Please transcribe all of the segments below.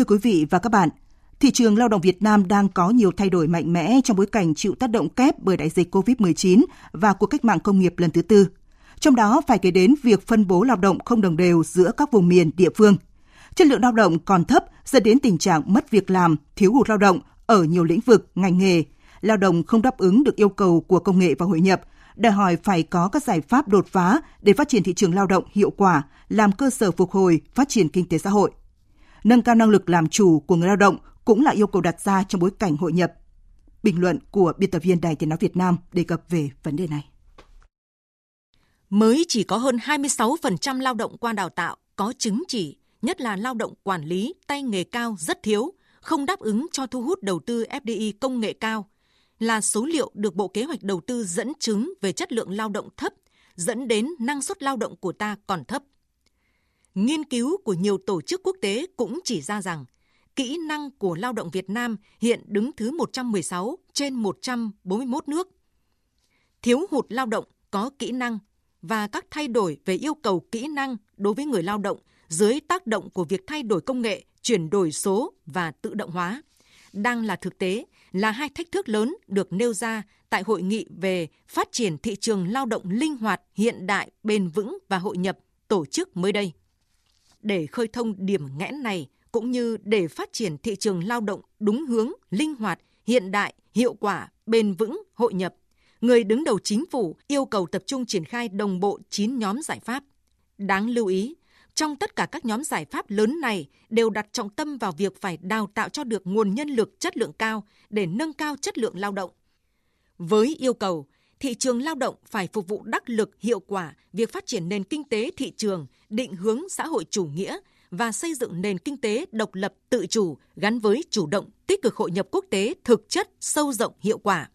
Thưa quý vị và các bạn, thị trường lao động Việt Nam đang có nhiều thay đổi mạnh mẽ trong bối cảnh chịu tác động kép bởi đại dịch COVID-19 và cuộc cách mạng công nghiệp lần thứ tư. Trong đó phải kể đến việc phân bố lao động không đồng đều giữa các vùng miền địa phương. Chất lượng lao động còn thấp dẫn đến tình trạng mất việc làm, thiếu hụt lao động ở nhiều lĩnh vực, ngành nghề. Lao động không đáp ứng được yêu cầu của công nghệ và hội nhập, đòi hỏi phải có các giải pháp đột phá để phát triển thị trường lao động hiệu quả, làm cơ sở phục hồi, phát triển kinh tế xã hội. Nâng cao năng lực làm chủ của người lao động cũng là yêu cầu đặt ra trong bối cảnh hội nhập. Bình luận của biên tập viên Đài Tiếng Nói Việt Nam đề cập về vấn đề này. Mới chỉ có hơn 26% lao động qua đào tạo có chứng chỉ, nhất là lao động quản lý, tay nghề cao rất thiếu, không đáp ứng cho thu hút đầu tư FDI công nghệ cao, là số liệu được Bộ Kế hoạch Đầu tư dẫn chứng về chất lượng lao động thấp, dẫn đến năng suất lao động của ta còn thấp. Nghiên cứu của nhiều tổ chức quốc tế cũng chỉ ra rằng kỹ năng của lao động Việt Nam hiện đứng thứ 116 trên 141 nước. Thiếu hụt lao động có kỹ năng và các thay đổi về yêu cầu kỹ năng đối với người lao động dưới tác động của việc thay đổi công nghệ, chuyển đổi số và tự động hóa đang là thực tế là hai thách thức lớn được nêu ra tại hội nghị về phát triển thị trường lao động linh hoạt, hiện đại, bền vững và hội nhập tổ chức mới đây. Để khơi thông điểm nghẽn này cũng như để phát triển thị trường lao động đúng hướng, linh hoạt, hiện đại, hiệu quả, bền vững, hội nhập, người đứng đầu chính phủ yêu cầu tập trung triển khai đồng bộ 9 nhóm giải pháp. Đáng lưu ý, trong tất cả các nhóm giải pháp lớn này đều đặt trọng tâm vào việc phải đào tạo cho được nguồn nhân lực chất lượng cao để nâng cao chất lượng lao động. Với yêu cầu, thị trường lao động phải phục vụ đắc lực hiệu quả việc phát triển nền kinh tế thị trường, định hướng xã hội chủ nghĩa và xây dựng nền kinh tế độc lập tự chủ gắn với chủ động tích cực hội nhập quốc tế thực chất sâu rộng hiệu quả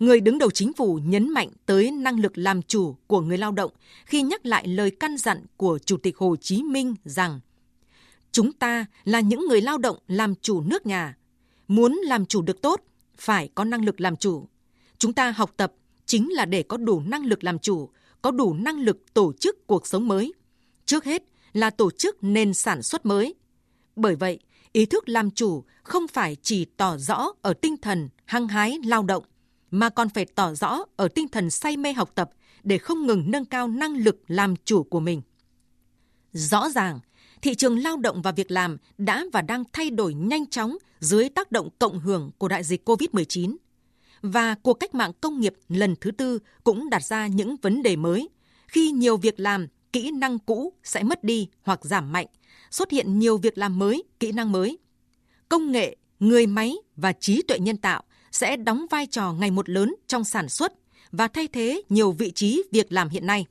người đứng đầu chính phủ nhấn mạnh tới năng lực làm chủ của người lao động khi nhắc lại lời căn dặn của Chủ tịch Hồ Chí Minh rằng Chúng ta là những người lao động làm chủ nước nhà. Muốn làm chủ được tốt, phải có năng lực làm chủ. Chúng ta học tập chính là để có đủ năng lực làm chủ, có đủ năng lực tổ chức cuộc sống mới. Trước hết là tổ chức nền sản xuất mới. Bởi vậy, ý thức làm chủ không phải chỉ tỏ rõ ở tinh thần hăng hái lao động, mà còn phải tỏ rõ ở tinh thần say mê học tập để không ngừng nâng cao năng lực làm chủ của mình. Rõ ràng, thị trường lao động và việc làm đã và đang thay đổi nhanh chóng dưới tác động cộng hưởng của đại dịch COVID-19. Và cuộc cách mạng công nghiệp lần thứ tư cũng đặt ra những vấn đề mới, khi nhiều việc làm, kỹ năng cũ sẽ mất đi hoặc giảm mạnh, xuất hiện nhiều việc làm mới, kỹ năng mới. Công nghệ, người máy và trí tuệ nhân tạo sẽ đóng vai trò ngày một lớn trong sản xuất và thay thế nhiều vị trí việc làm hiện nay.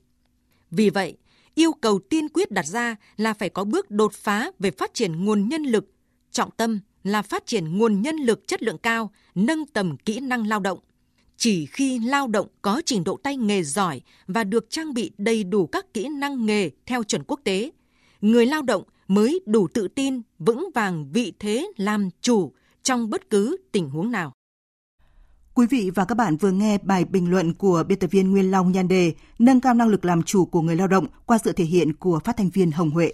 Vì vậy, yêu cầu tiên quyết đặt ra là phải có bước đột phá về phát triển nguồn nhân lực, trọng tâm là phát triển nguồn nhân lực chất lượng cao, nâng tầm kỹ năng lao động. Chỉ khi lao động có trình độ tay nghề giỏi và được trang bị đầy đủ các kỹ năng nghề theo chuẩn quốc tế, người lao động mới đủ tự tin, vững vàng vị thế làm chủ trong bất cứ tình huống nào. Quý vị và các bạn vừa nghe bài bình luận của biên tập viên Nguyên Long nhan đề Nâng cao năng lực làm chủ của người lao động qua sự thể hiện của phát thanh viên Hồng Huệ.